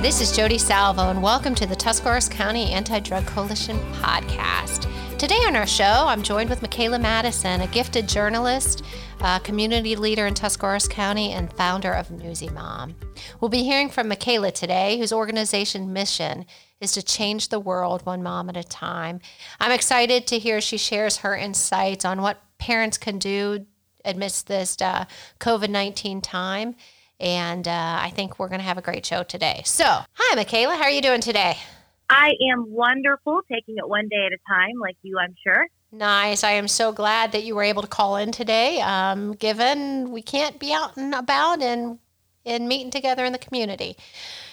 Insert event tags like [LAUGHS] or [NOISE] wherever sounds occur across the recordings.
Hi, this is Jody Salvo, and welcome to the Tuscarawas County Anti Drug Coalition podcast. Today on our show, I'm joined with Michaela Madison, a gifted journalist, community leader in Tuscarawas County, and founder of Newsy Mom. We'll be hearing from Michaela today, whose organization mission is to change the world one mom at a time. I'm excited to hear she shares her insights on what parents can do amidst this uh, COVID 19 time and uh, I think we're going to have a great show today. So, hi, Michaela. How are you doing today? I am wonderful, taking it one day at a time, like you, I'm sure. Nice. I am so glad that you were able to call in today, um, given we can't be out and about and, and meeting together in the community.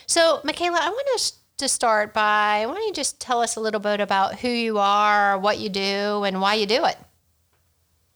So, Michaela, I want us to start by why don't you just tell us a little bit about who you are, what you do, and why you do it?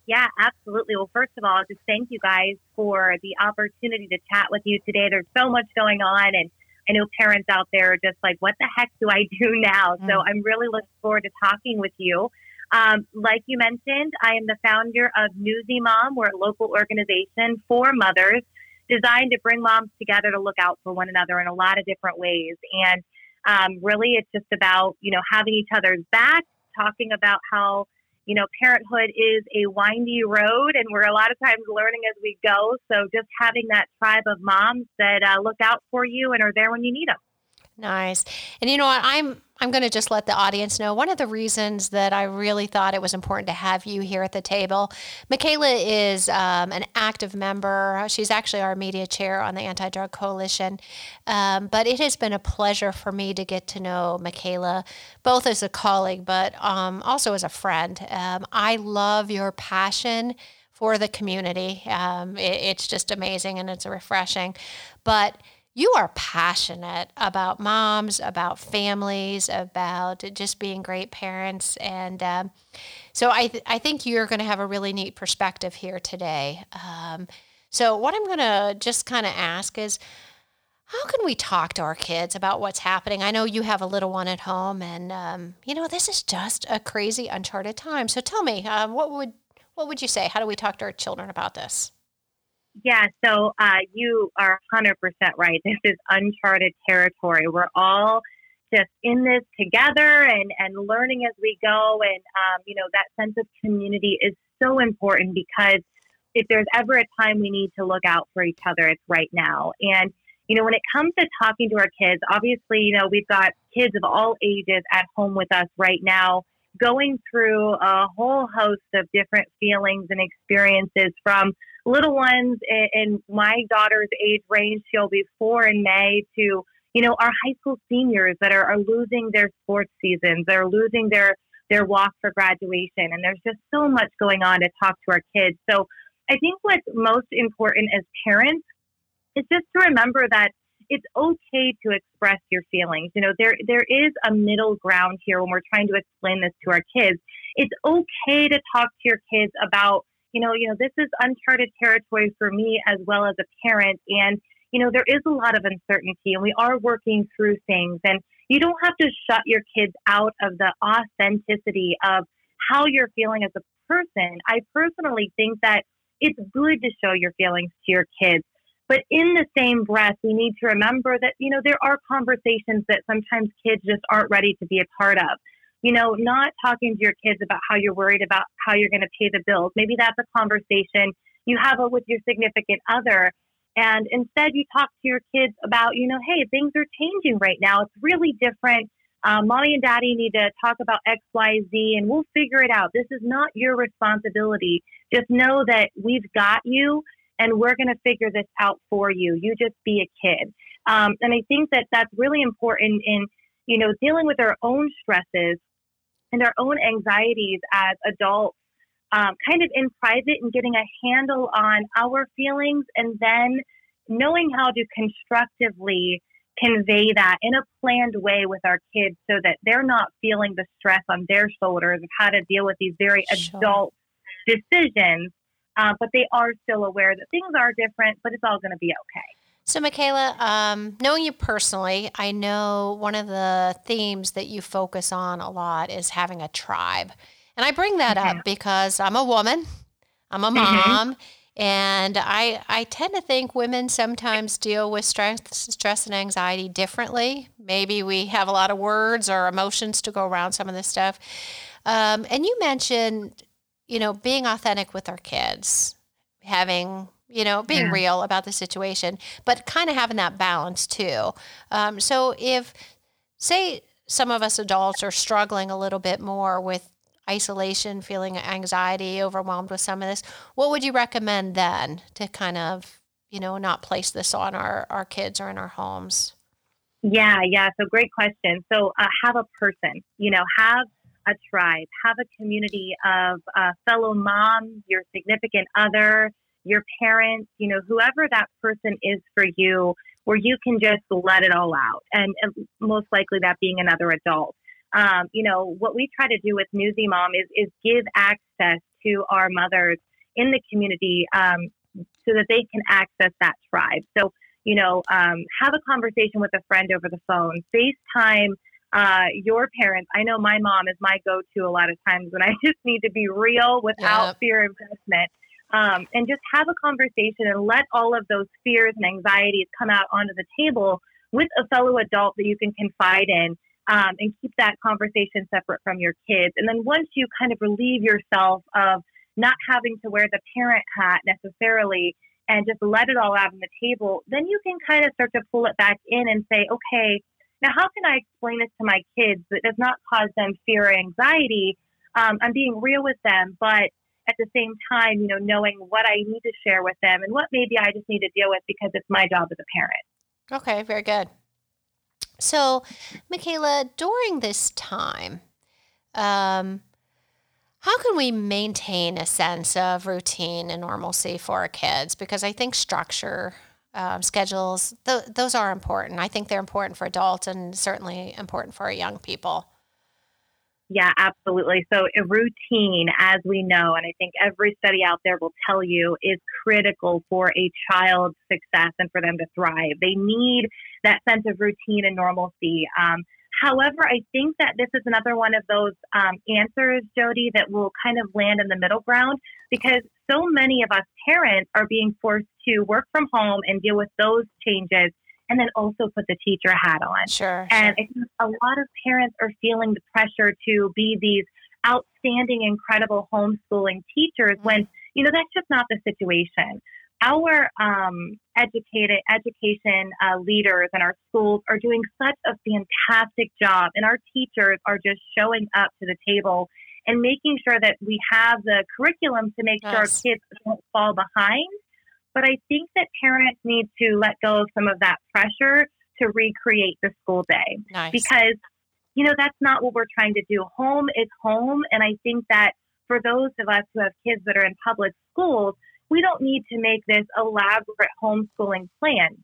Yeah, absolutely. Well, first of all, just thank you guys for the opportunity to chat with you today. There's so much going on, and I know parents out there are just like, what the heck do I do [LAUGHS] now? Mm. So I'm really looking forward to talking with you. Um, like you mentioned, I am the founder of Newsy Mom. We're a local organization for mothers designed to bring moms together to look out for one another in a lot of different ways. And um, really, it's just about, you know, having each other's back, talking about how you know, parenthood is a windy road and we're a lot of times learning as we go. So just having that tribe of moms that uh, look out for you and are there when you need them. Nice. And you know what? I'm I'm going to just let the audience know one of the reasons that I really thought it was important to have you here at the table. Michaela is um, an active member. She's actually our media chair on the Anti Drug Coalition. Um, but it has been a pleasure for me to get to know Michaela, both as a colleague, but um, also as a friend. Um, I love your passion for the community. Um, it, it's just amazing and it's refreshing. But you are passionate about moms, about families, about just being great parents. And um, so I, th- I think you're going to have a really neat perspective here today. Um, so, what I'm going to just kind of ask is how can we talk to our kids about what's happening? I know you have a little one at home, and um, you know this is just a crazy, uncharted time. So, tell me, um, what would what would you say? How do we talk to our children about this? Yeah, so uh, you are 100% right. This is uncharted territory. We're all just in this together and, and learning as we go. And, um, you know, that sense of community is so important because if there's ever a time we need to look out for each other, it's right now. And, you know, when it comes to talking to our kids, obviously, you know, we've got kids of all ages at home with us right now going through a whole host of different feelings and experiences from little ones in my daughter's age range, she'll be four in May, to, you know, our high school seniors that are, are losing their sports seasons, they're losing their, their walk for graduation. And there's just so much going on to talk to our kids. So I think what's most important as parents is just to remember that it's okay to express your feelings. You know, there there is a middle ground here when we're trying to explain this to our kids. It's okay to talk to your kids about you know, you know, this is uncharted territory for me as well as a parent. And, you know, there is a lot of uncertainty and we are working through things. And you don't have to shut your kids out of the authenticity of how you're feeling as a person. I personally think that it's good to show your feelings to your kids. But in the same breath, we need to remember that, you know, there are conversations that sometimes kids just aren't ready to be a part of you know, not talking to your kids about how you're worried about how you're going to pay the bills. Maybe that's a conversation you have with your significant other. And instead, you talk to your kids about, you know, hey, things are changing right now. It's really different. Um, mommy and daddy need to talk about X, Y, Z, and we'll figure it out. This is not your responsibility. Just know that we've got you and we're going to figure this out for you. You just be a kid. Um, and I think that that's really important in, you know, dealing with our own stresses and our own anxieties as adults, um, kind of in private and getting a handle on our feelings and then knowing how to constructively convey that in a planned way with our kids so that they're not feeling the stress on their shoulders of how to deal with these very sure. adult decisions. Uh, but they are still aware that things are different, but it's all going to be okay. So, Michaela, um, knowing you personally, I know one of the themes that you focus on a lot is having a tribe. And I bring that mm-hmm. up because I'm a woman, I'm a mm-hmm. mom, mm-hmm. And I, I tend to think women sometimes deal with stress, stress and anxiety differently. Maybe we have a lot of words or emotions to go around some of this stuff. Um, and you mentioned, you know, being authentic with our kids, having, you know, being yeah. real about the situation, but kind of having that balance too. Um, so if, say, some of us adults are struggling a little bit more with isolation, feeling anxiety, overwhelmed with some of this, what would you recommend then to kind of, you know, not place this on our, our kids or in our homes? Yeah, yeah. So great question. So uh, have a person, you know, have a tribe, have a community of uh, fellow moms, your significant other, your parents, you know, whoever that person is for you, where you can just let it all out. And, and most likely that being another adult um, you know, what we try to do with Newsy Mom is, is give access to our mothers in the community um, so that they can access that tribe. So, you know, um, have a conversation with a friend over the phone, FaceTime uh, your parents. I know my mom is my go to a lot of times when I [LAUGHS] just need to be real without yep. fear of judgment. Um, and just have a conversation and let all of those fears and anxieties come out onto the table with a fellow adult that you can confide in um, and keep that conversation separate from your kids. And then once you kind of relieve yourself of not having to wear the parent hat necessarily and just let it all out on the table, then you can kind of start to pull it back in and say, okay, now how can I explain this to my kids that does not cause them fear or anxiety? Um, I'm being real with them, but at the same time, you know, knowing what I need to share with them and what maybe I just need to deal with because it's my job as a parent. Okay, very good. So, Michaela, during this time, um, how can we maintain a sense of routine and normalcy for our kids? Because I think structure, um, schedules, th- those are important. I think they're important for adults and certainly important for our young people. Yeah, absolutely. So, a routine, as we know, and I think every study out there will tell you, is critical for a child's success and for them to thrive. They need that sense of routine and normalcy. Um, however, I think that this is another one of those um, answers, Jody, that will kind of land in the middle ground because so many of us parents are being forced to work from home and deal with those changes and then also put the teacher hat on. Sure. And sure. a lot of parents are feeling the pressure to be these outstanding, incredible homeschooling teachers mm-hmm. when, you know, that's just not the situation. Our um, educated education uh, leaders and our schools are doing such a fantastic job, and our teachers are just showing up to the table and making sure that we have the curriculum to make yes. sure our kids don't fall behind but I think that parents need to let go of some of that pressure to recreate the school day. Nice. Because, you know, that's not what we're trying to do. Home is home. And I think that for those of us who have kids that are in public schools, we don't need to make this elaborate homeschooling plan.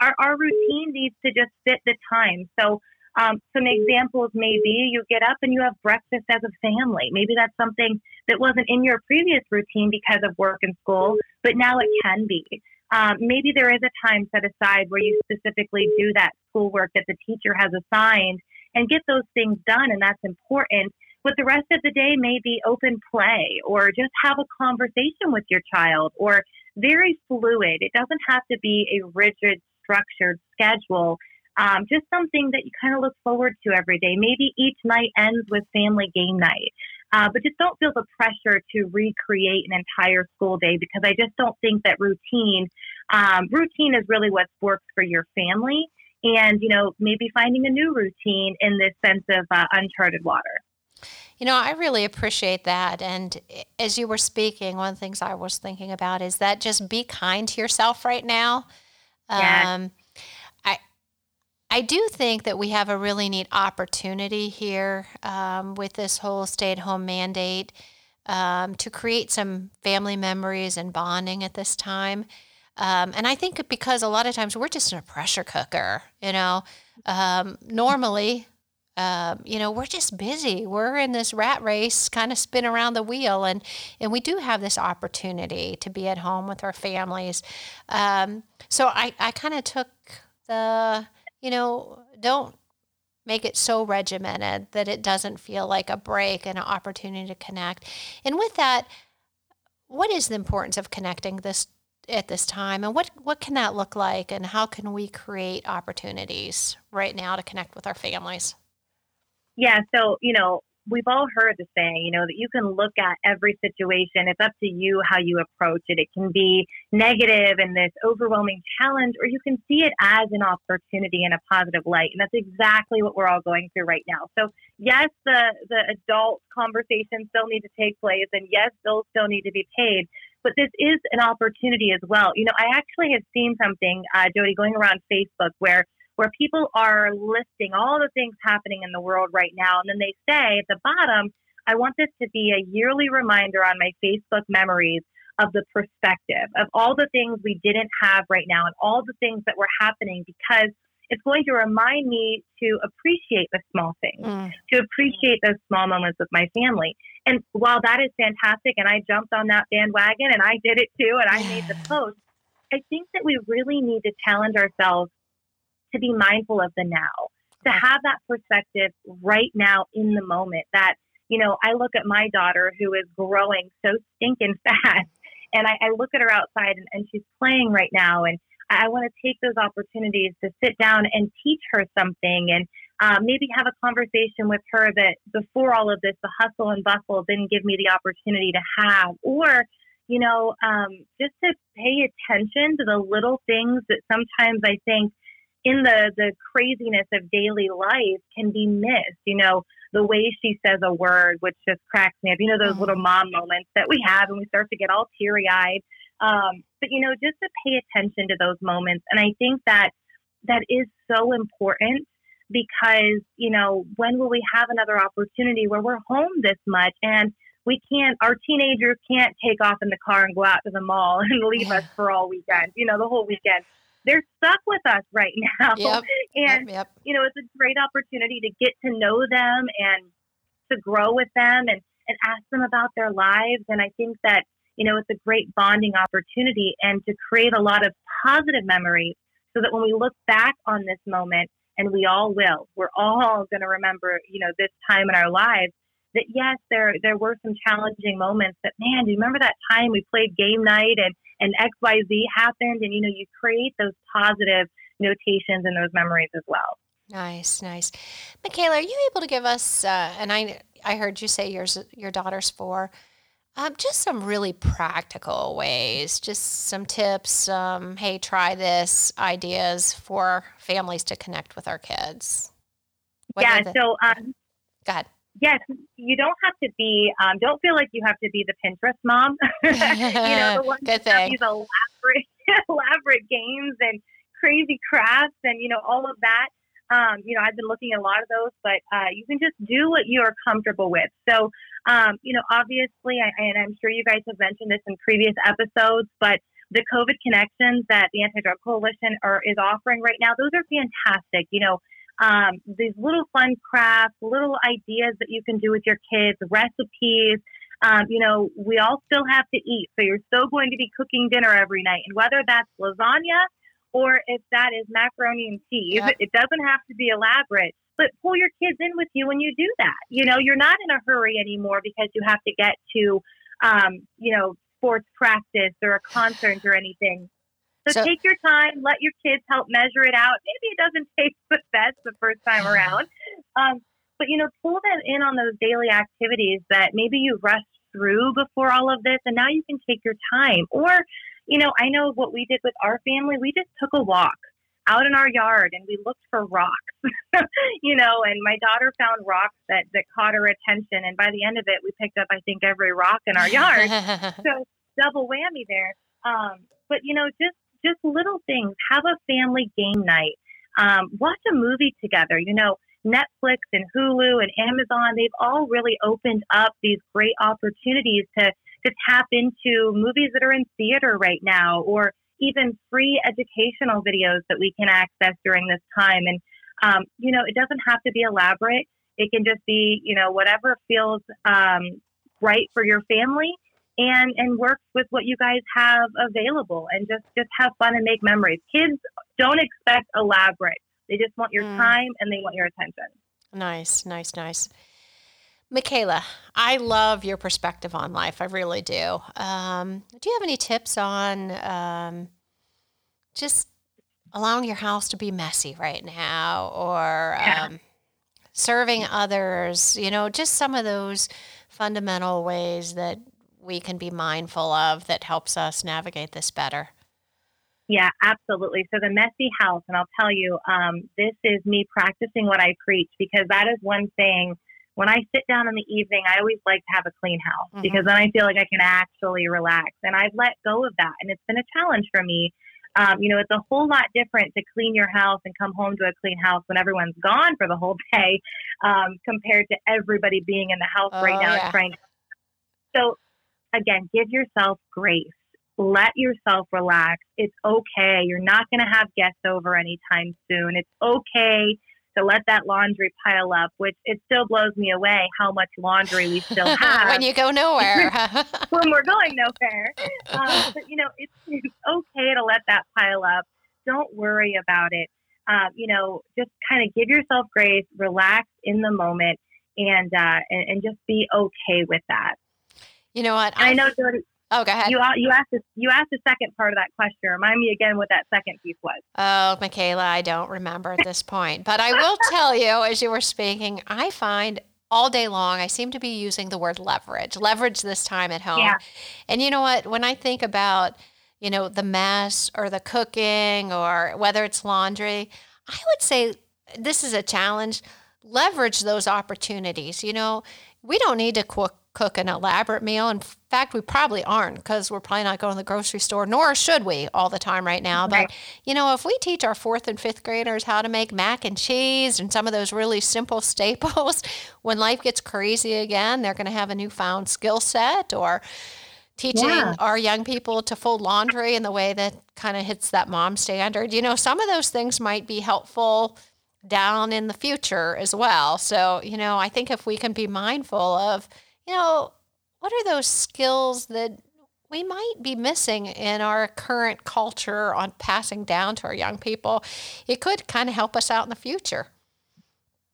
Our, our routine needs to just fit the time. So um, some examples may be you get up and you have breakfast as a family. Maybe that's something that wasn't in your previous routine because of work and school, but now it can be. Um, maybe there is a time set aside where you specifically do that schoolwork that the teacher has assigned and get those things done, and that's important. But the rest of the day may be open play or just have a conversation with your child or very fluid. It doesn't have to be a rigid, structured schedule um, just something that you kind of look forward to every day. Maybe each night ends with family game night. Uh, but just don't feel the pressure to recreate an entire school day because I just don't think that routine, um, routine is really what works for your family. And, you know, maybe finding a new routine in this sense of uh, uncharted water. You know, I really appreciate that. And as you were speaking, one of the things I was thinking about is that just be kind to yourself right now. Um, I do think that we have a really neat opportunity here um, with this whole stay at home mandate um, to create some family memories and bonding at this time. Um, and I think because a lot of times we're just in a pressure cooker, you know, um, normally, um, you know, we're just busy. We're in this rat race, kind of spin around the wheel, and and we do have this opportunity to be at home with our families. Um, so I I kind of took the you know, don't make it so regimented that it doesn't feel like a break and an opportunity to connect. And with that, what is the importance of connecting this at this time? And what what can that look like? And how can we create opportunities right now to connect with our families? Yeah so you know we've all heard the saying, you know, that you can look at every situation. It's up to you how you approach it. It can be negative and this overwhelming challenge, or you can see it as an opportunity in a positive light. And that's exactly what we're all going through right now. So yes, the, the adult conversations still need to take place and yes, bills still need to be paid. But this is an opportunity as well. You know, I actually have seen something, uh, Jody, going around Facebook where where people are listing all the things happening in the world right now. And then they say at the bottom, I want this to be a yearly reminder on my Facebook memories of the perspective of all the things we didn't have right now and all the things that were happening because it's going to remind me to appreciate the small things, mm. to appreciate those small moments with my family. And while that is fantastic, and I jumped on that bandwagon and I did it too, and I made the post, I think that we really need to challenge ourselves to be mindful of the now, to have that perspective right now in the moment. That, you know, I look at my daughter who is growing so stinking [LAUGHS] fast, and I, I look at her outside and, and she's playing right now. And I want to take those opportunities to sit down and teach her something and um, maybe have a conversation with her that before all of this, the hustle and bustle didn't give me the opportunity to have. Or, you know, um, just to pay attention to the little things that sometimes I think in the the craziness of daily life can be missed. You know, the way she says a word, which just cracks me up. You know, those little mom moments that we have, and we start to get all teary eyed. Um, but you know, just to pay attention to those moments, and I think that that is so important because you know when will we have another opportunity where we're home this much and we can't our teenagers can't take off in the car and go out to the mall [LAUGHS] and leave us for all weekend you know the whole weekend they're stuck with us right [LAUGHS] now. Yep. and, yep, yep. you know, it's a great opportunity to get to know them and to grow with them and, and ask them about their lives. And I think that, you know, it's a great bonding opportunity and to create a lot of positive memories so that when we look back on this moment, and we all will, we're all [LAUGHS] going to remember, you know, this time in our lives that yes, there there were some challenging moments. But man, do you remember that time we played game night and and X Y Z happened? And you know, you create those positive notations and those memories as well. Nice, nice. Michaela, are you able to give us? Uh, and I I heard you say yours your daughter's four. Um, just some really practical ways, just some tips. Um, hey, try this ideas for families to connect with our kids. What yeah. The, so, um, go ahead yes, you don't have to be. Um, don't feel like you have to be the Pinterest mom. [LAUGHS] you know, [LAUGHS] the one Good thing. these elaborate, [LAUGHS] elaborate games and crazy crafts and you know all of that. Um, you know, I've been looking at a lot of those, but uh, you can just do what you are comfortable with. So, um, you know, obviously, I, and I'm sure you guys have mentioned this in previous episodes, but the COVID connections that the Anti Drug Coalition are, is offering right now, those are fantastic. You know, um, these little fun crafts, little ideas that you can do with your kids, recipes. Um, you know, we all still have to eat, so you're still going to be cooking dinner every night, and whether that's lasagna or if that is macaroni and cheese, yep. it doesn't have to be elaborate. But pull your kids in with you when you do that. You know, you're not in a hurry anymore because you have to get to, um, you know, sports practice or a concert or anything. So, so, take your time, let your kids help measure it out. Maybe it doesn't [LAUGHS] taste the best the first time around. Um, but, you know, pull them in on those daily activities that maybe you rushed through before all of this and now you can take your time. Or, you know, I know what we did with our family. We just took a walk out in our yard and we looked for rocks, [LAUGHS] you know, and my daughter found rocks that, that caught her attention. And by the end of it, we picked up, I think, every rock in our yard. [LAUGHS] so double whammy there. Um, but, you know, just just little things. Have a family game night. Um, watch a movie together. You know, Netflix and Hulu and Amazon, they've all really opened up these great opportunities to, to tap into movies that are in theater right now or even free educational videos that we can access during this time. And, um, you know, it doesn't have to be elaborate. It can just be, you know, whatever feels um, right for your family and and work with what you guys have available and just just have fun and make memories. Kids don't expect elaborate. They just want your mm. time and they want your attention. Nice, nice, nice. Michaela, I love your perspective on life. I really do. Um, do you have any tips on um, just allowing your house to be messy right now or Yeah. um, serving others? You know, just some of those fundamental ways that we can be mindful of that helps us navigate this better. Yeah, absolutely. So the messy house, and I'll tell you, um, this is me practicing what I preach because that is one thing. When I sit down in the evening, I always like to have a clean house Mhm. because then I feel like I can actually relax. And I've let go of that, and it's been a challenge for me. Um, you know, it's a whole lot different to clean your house and come home to a clean house when everyone's gone for the whole day, um, compared to everybody being in the house right Oh, now yeah. trying. So, again, give yourself grace let yourself relax. It's okay. You're not going to have guests over anytime soon. It's okay to let that laundry pile up, which it still blows me away how much laundry we still [LAUGHS] have when you go nowhere. [LAUGHS] when we're going nowhere. Um, but, you know, it's, it's okay to let that pile up. Don't worry about it. Um, you know, just kind of give yourself grace, relax in the moment, and, uh, and, and just be okay with that. You know what? And I know, Jody, Oh, go ahead. you you asked the, you asked the second part of that question. Remind me again what that second piece was. Oh, Michaela, I don't remember at this point. But I will tell you, as you were speaking, I find all day long I seem to be using the word leverage, leverage this time at home. Yeah. And you know what? When I think about, you know, the mess or the cooking or whether it's laundry, I would say this is a challenge. Leverage those opportunities. You know, we don't need to cook cook an elaborate meal. In fact, we probably aren't because we're probably not going to the grocery store, nor should we all the time right now. But Right. you know, if we teach our fourth and fifth graders how to make mac and cheese and some of those really simple staples, [LAUGHS] when life gets crazy again, they're going to have a newfound skill set or teaching Yeah. our young people to fold laundry in the way that kind of hits that mom standard. You know, some of those things might be helpful down in the future as well. So, you know, I think if we can be mindful of, you know, what are those skills that we might be missing in our current culture on passing down to our young people, it could kind of help us out in the future.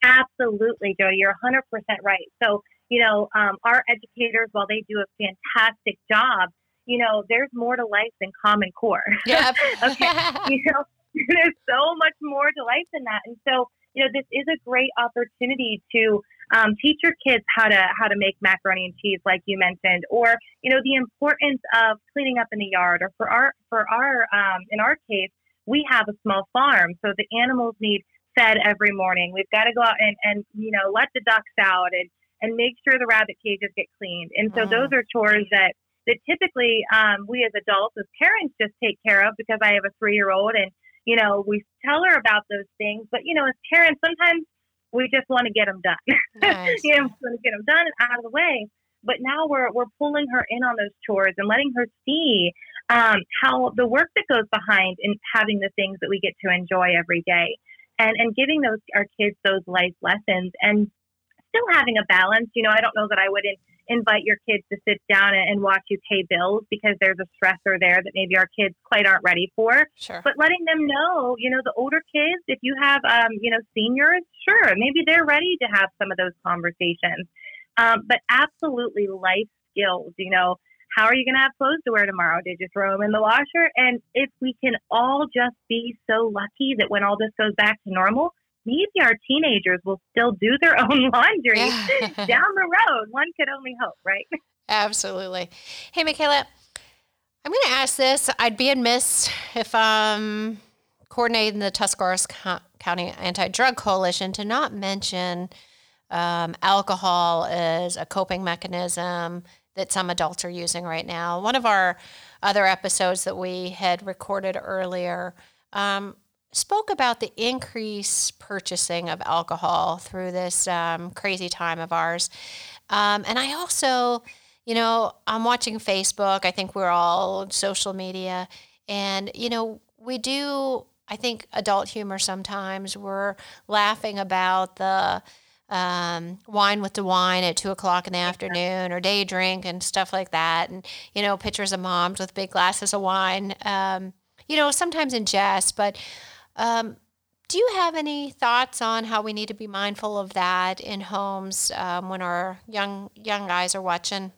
Absolutely, Jody. You're 100% right. So, you know, um, our educators, while they do a fantastic job, you know, there's more to life than Common Core. [LAUGHS] Yep. Okay. you [LAUGHS] know, there's so much more to life than that. And so, you know, this is a great opportunity to um, teach your kids how to how to make macaroni and cheese, like you mentioned, or you know, the importance of cleaning up in the yard. Or for our for our um, in our case, we have a small farm, so the animals need fed every morning. We've got to go out and and you know let the ducks out and and make sure the rabbit cages get cleaned. And so Mm. those are chores that that typically um, we as adults, as parents, just take care of because I have a three year old and you know we tell her about those things. But you know, as parents, sometimes we just want to get them done. [LAUGHS] Nice. you know, we want to get them done and out of the way. But now we're we're pulling her in on those chores and letting her see um, how the work that goes behind in having the things that we get to enjoy every day, and and giving those our kids those life lessons and still having a balance. You know, I don't know that I would in, invite your kids to sit down and, watch you pay bills because there's a stressor there that maybe our kids quite aren't ready for. Sure. But letting them know, you know, the older kids, if you have, um, you know, seniors, sure, maybe they're ready to have some of those conversations. Um, but absolutely life skills, you know, how are you going to have clothes to wear tomorrow? Did you throw them in the washer? And if we can all just be so lucky that when all this goes back to normal, maybe our teenagers will still do their [LAUGHS] own laundry [LAUGHS] down the road. One could only hope, right? [LAUGHS] Absolutely. Hey, Michaela, I'm going to ask this. I'd be amiss if I'm coordinating the Tuscarawas County Anti Drug Coalition to not mention um, alcohol as a coping mechanism that some adults are using right now. One of our other episodes that we had recorded earlier um, spoke about the increased purchasing of alcohol through this um, crazy time of ours. Um, and I also, you know, I'm watching Facebook. I think we're all on social media. And, you know, we do, I think, adult humor sometimes. We're laughing about the um, wine with the wine at two o'clock in the afternoon or day drink and stuff like that. And, you know, pictures of moms with big glasses of wine, um, you know, sometimes in jest. But um, Do you have any thoughts on how we need to be mindful of that in homes um, when our young young guys are watching?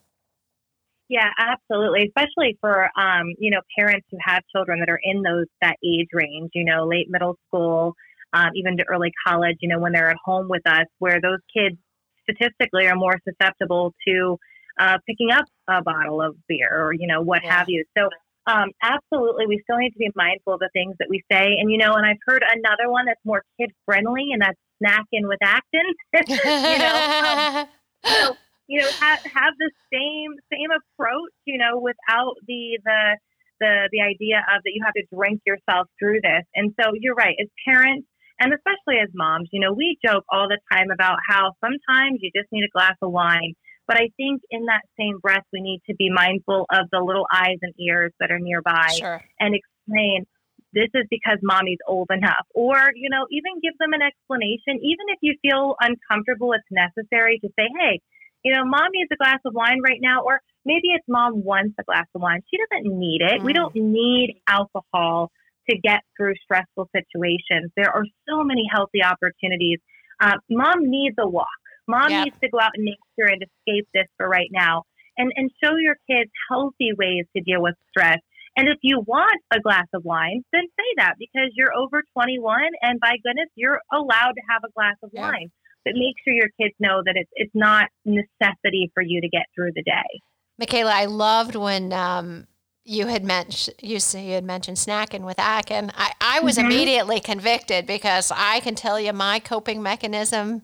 Yeah, absolutely. Especially for um, you know parents who have children that are in those that age range. You know, late middle school, um, even to early college. You know, when they're at home with us, where those kids statistically are more susceptible to uh, picking up a bottle of beer or you know what yeah. have you. So um, absolutely, we still need to be mindful of the things that we say. And you know, and I've heard another one that's more kid friendly, and that's snacking with Acton. [LAUGHS] you know, um, so you know, have, have the same same approach. You know, without the the the the idea of that you have to drink yourself through this. And so you're right, as parents. And especially as moms, you know, we joke all the time about how sometimes you just need a glass of wine but I think in that same breath, we need to be mindful of the little eyes and ears that are nearby sure. and explain this is because mommy's old enough. Or, you know, even give them an explanation. Even if you feel uncomfortable, it's necessary to say, hey, you know, mommy is a glass of wine right now. Or maybe it's mom wants a glass of wine. She doesn't need it. Mm. We don't need alcohol to get through stressful situations. There are so many healthy opportunities. Uh, mom needs a walk. Mom yep. needs to go out in nature and escape this for right now. And, and show your kids healthy ways to deal with stress. And if you want a glass of wine, then say that because you're over 21 and by goodness, you're allowed to have a glass of wine. But make sure your kids know that it's, it's not necessity for you to get through the day. Michaela, I loved when um, you had mentioned you, you had mentioned snacking with Akin. I, I was mm-hmm. immediately convicted because I can tell you my coping mechanism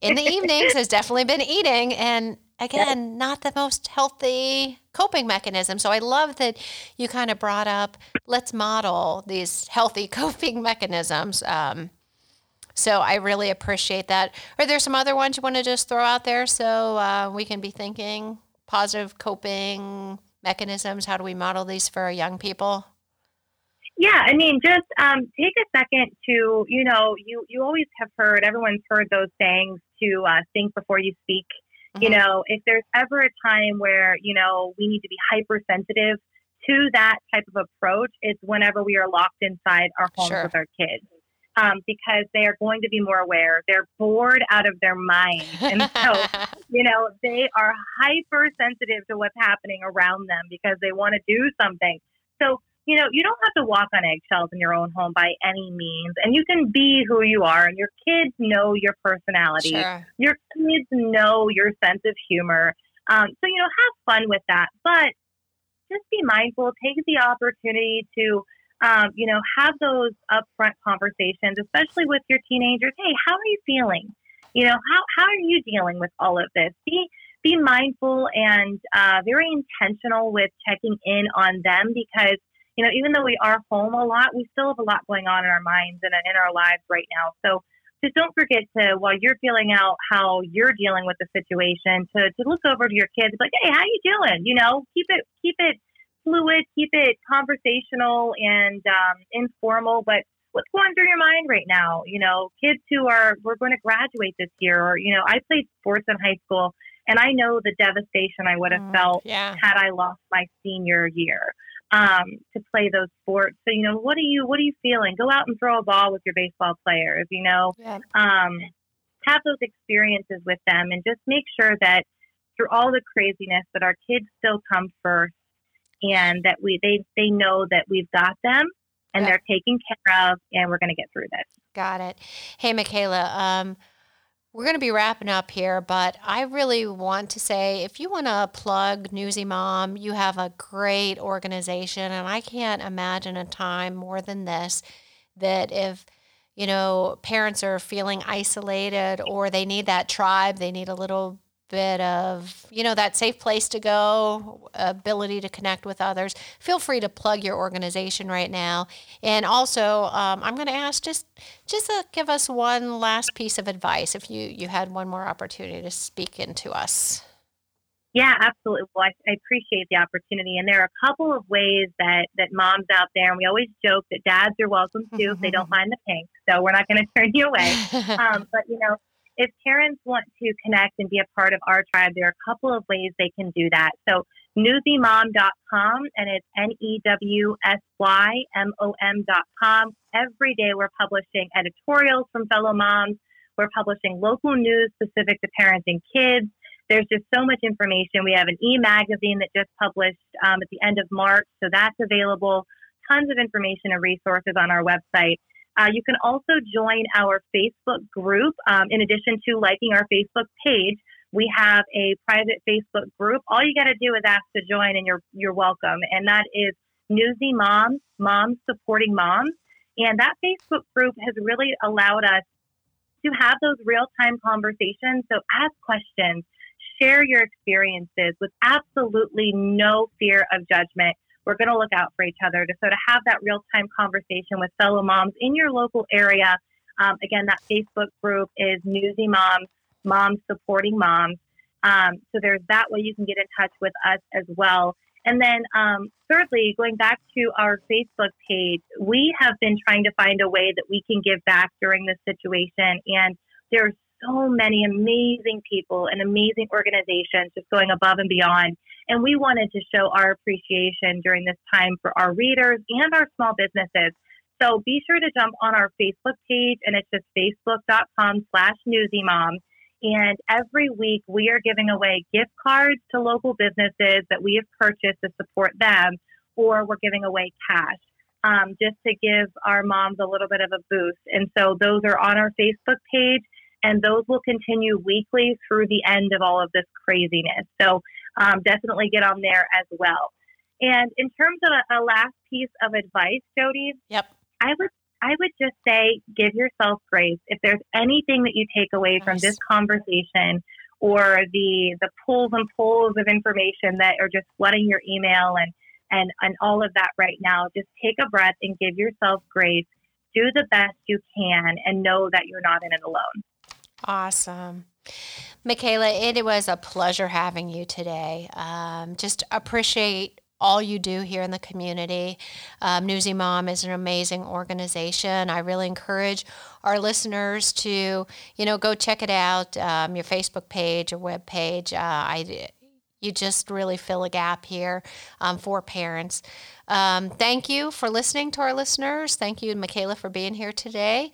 in the evenings has definitely been eating and again not the most healthy coping mechanism. So i love that you kind of brought up let's model these healthy [LAUGHS] coping mechanisms um, so i really appreciate that. Are there some other ones you want to just throw out there? So uh, we can be thinking positive coping mechanisms how do we model these for our young people yeah, I mean, just um, take a second to, you know, you, you always have heard, everyone's heard those sayings to uh, think before you speak. Mm-hmm. You know, if there's ever a time where, you know, we need to be hypersensitive to that type of approach, it's whenever we are locked inside our homes sure. with our kids. Um, because they are going to be more aware. They're bored out of their mind. And so, [LAUGHS] you know, they are hypersensitive to what's happening around them because they want to do something. So you know, you don't have to walk on eggshells in your own home by any means. And you can be who you are, and your kids know your personality. Sure. Your kids know your sense of humor. Um, so, you know, have fun with that. But just be mindful, take the opportunity to, um, you know, have those upfront conversations, especially with your teenagers. Hey, how are you feeling? You know, how, how are you dealing with all of this? Be, be mindful and uh, very intentional with checking in on them because you know, even though we are home a lot, we still have a lot going on in our minds and in our lives right now. So just don't forget to, while you're feeling out how you're dealing with the situation, to, to look over to your kids, like, hey, how you doing? You know, keep it, keep it fluid, keep it conversational and um, informal, but what's going through your mind right now? You know, kids who are, we're going to graduate this year, or, you know, I played sports in high school and I know the devastation I would have mm, felt yeah. had I lost my senior year um, to play those sports. So you know, what are you what are you feeling? Go out and throw a ball with your baseball players. You know, yeah. um, have those experiences with them, and just make sure that through all the craziness, that our kids still come first, and that we they they know that we've got them and yeah. they're taken care of, and we're going to get through this. Got it. Hey, Michaela. Um, we're going to be wrapping up here, but I really want to say if you want to plug Newsy Mom, you have a great organization, and I can't imagine a time more than this that if you know parents are feeling isolated or they need that tribe, they need a little bit of, you know, that safe place to go, ability to connect with others, feel free to plug your organization right now. And also, um, I'm going to ask just just to give us one last piece of advice if you you had one more opportunity to speak into us. Yeah, absolutely. Well, I, I appreciate the opportunity, and there are a couple of ways that that moms out there, and we always joke that dads are welcome too if they don't mind the pink. So we're not going to turn you away. [LAUGHS] Um, but you know, if parents want to connect and be a part of our tribe, there are a couple of ways they can do that. So newsymom.com, and it's N E W S Y M O M.com. Every day we're publishing editorials from fellow moms. We're publishing local news specific to parents and kids. There's just so much information. We have an e magazine that just published um, at the end of March, so that's available. Tons of information and resources on our website. Uh, you can also join our Facebook group. Um, in addition to liking our Facebook page, we have a private Facebook group. All you got to do is ask to join, and you're you're welcome. And that is Newsy Moms, Moms Supporting Moms. And that Facebook group has really allowed us to have those real time conversations. So ask questions, share your experiences with absolutely no fear of judgment. We're going to look out for each other to sort of have that real time conversation with fellow moms in your local area. Um, again, that Facebook group is Newsy Moms, Moms Supporting Moms. Um, so there's that way you can get in touch with us as well. And then, um, thirdly, going back to our Facebook page, we have been trying to find a way that we can give back during this situation. And there's so many amazing people and amazing organizations just going above and beyond. And we wanted to show our appreciation during this time for our readers and our small businesses. So be sure to jump on our Facebook page, and it's just facebook.com slash newsymom. And every week we are giving away gift cards to local businesses that we have purchased to support them, or we're giving away cash um, just to give our moms a little bit of a boost. And so those are on our Facebook page, and those will continue weekly through the end of all of this craziness. So um, definitely get on there as well. And in terms of a, a last piece of advice, Jody, yep, I would I would just say give yourself grace. If there's anything that you take away nice. from this conversation or the the pulls and pulls of information that are just flooding your email and and and all of that right now, just take a breath and give yourself grace. Do the best you can and know that you're not in it alone. Awesome. Michaela, it was a pleasure having you today. Um, just appreciate all you do here in the community. Um, Newsy Mom is an amazing organization. I really encourage our listeners to, you know, go check it out. Um, your Facebook page or web page. Uh, I, you just really fill a gap here um, for parents. Um, thank you for listening to our listeners. Thank you, Michaela, for being here today.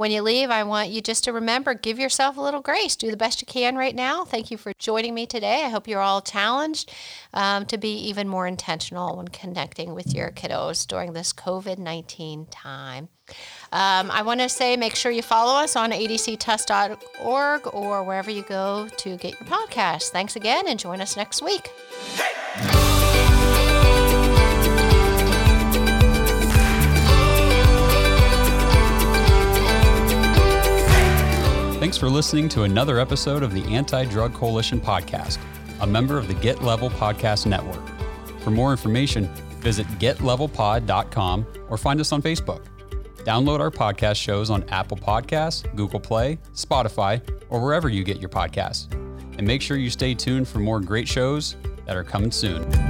When you leave, I want you just to remember give yourself a little grace. Do the best you can right now. Thank you for joining me today. I hope you're all challenged um, to be even more intentional when connecting with your kiddos during this COVID 19 time. Um, I want to say make sure you follow us on adctuss.org or wherever you go to get your podcast. Thanks again and join us next week. Hey. Thanks for listening to another episode of the Anti Drug Coalition podcast, a member of the Get Level Podcast Network. For more information, visit getlevelpod.com or find us on Facebook. Download our podcast shows on Apple Podcasts, Google Play, Spotify, or wherever you get your podcasts. And make sure you stay tuned for more great shows that are coming soon.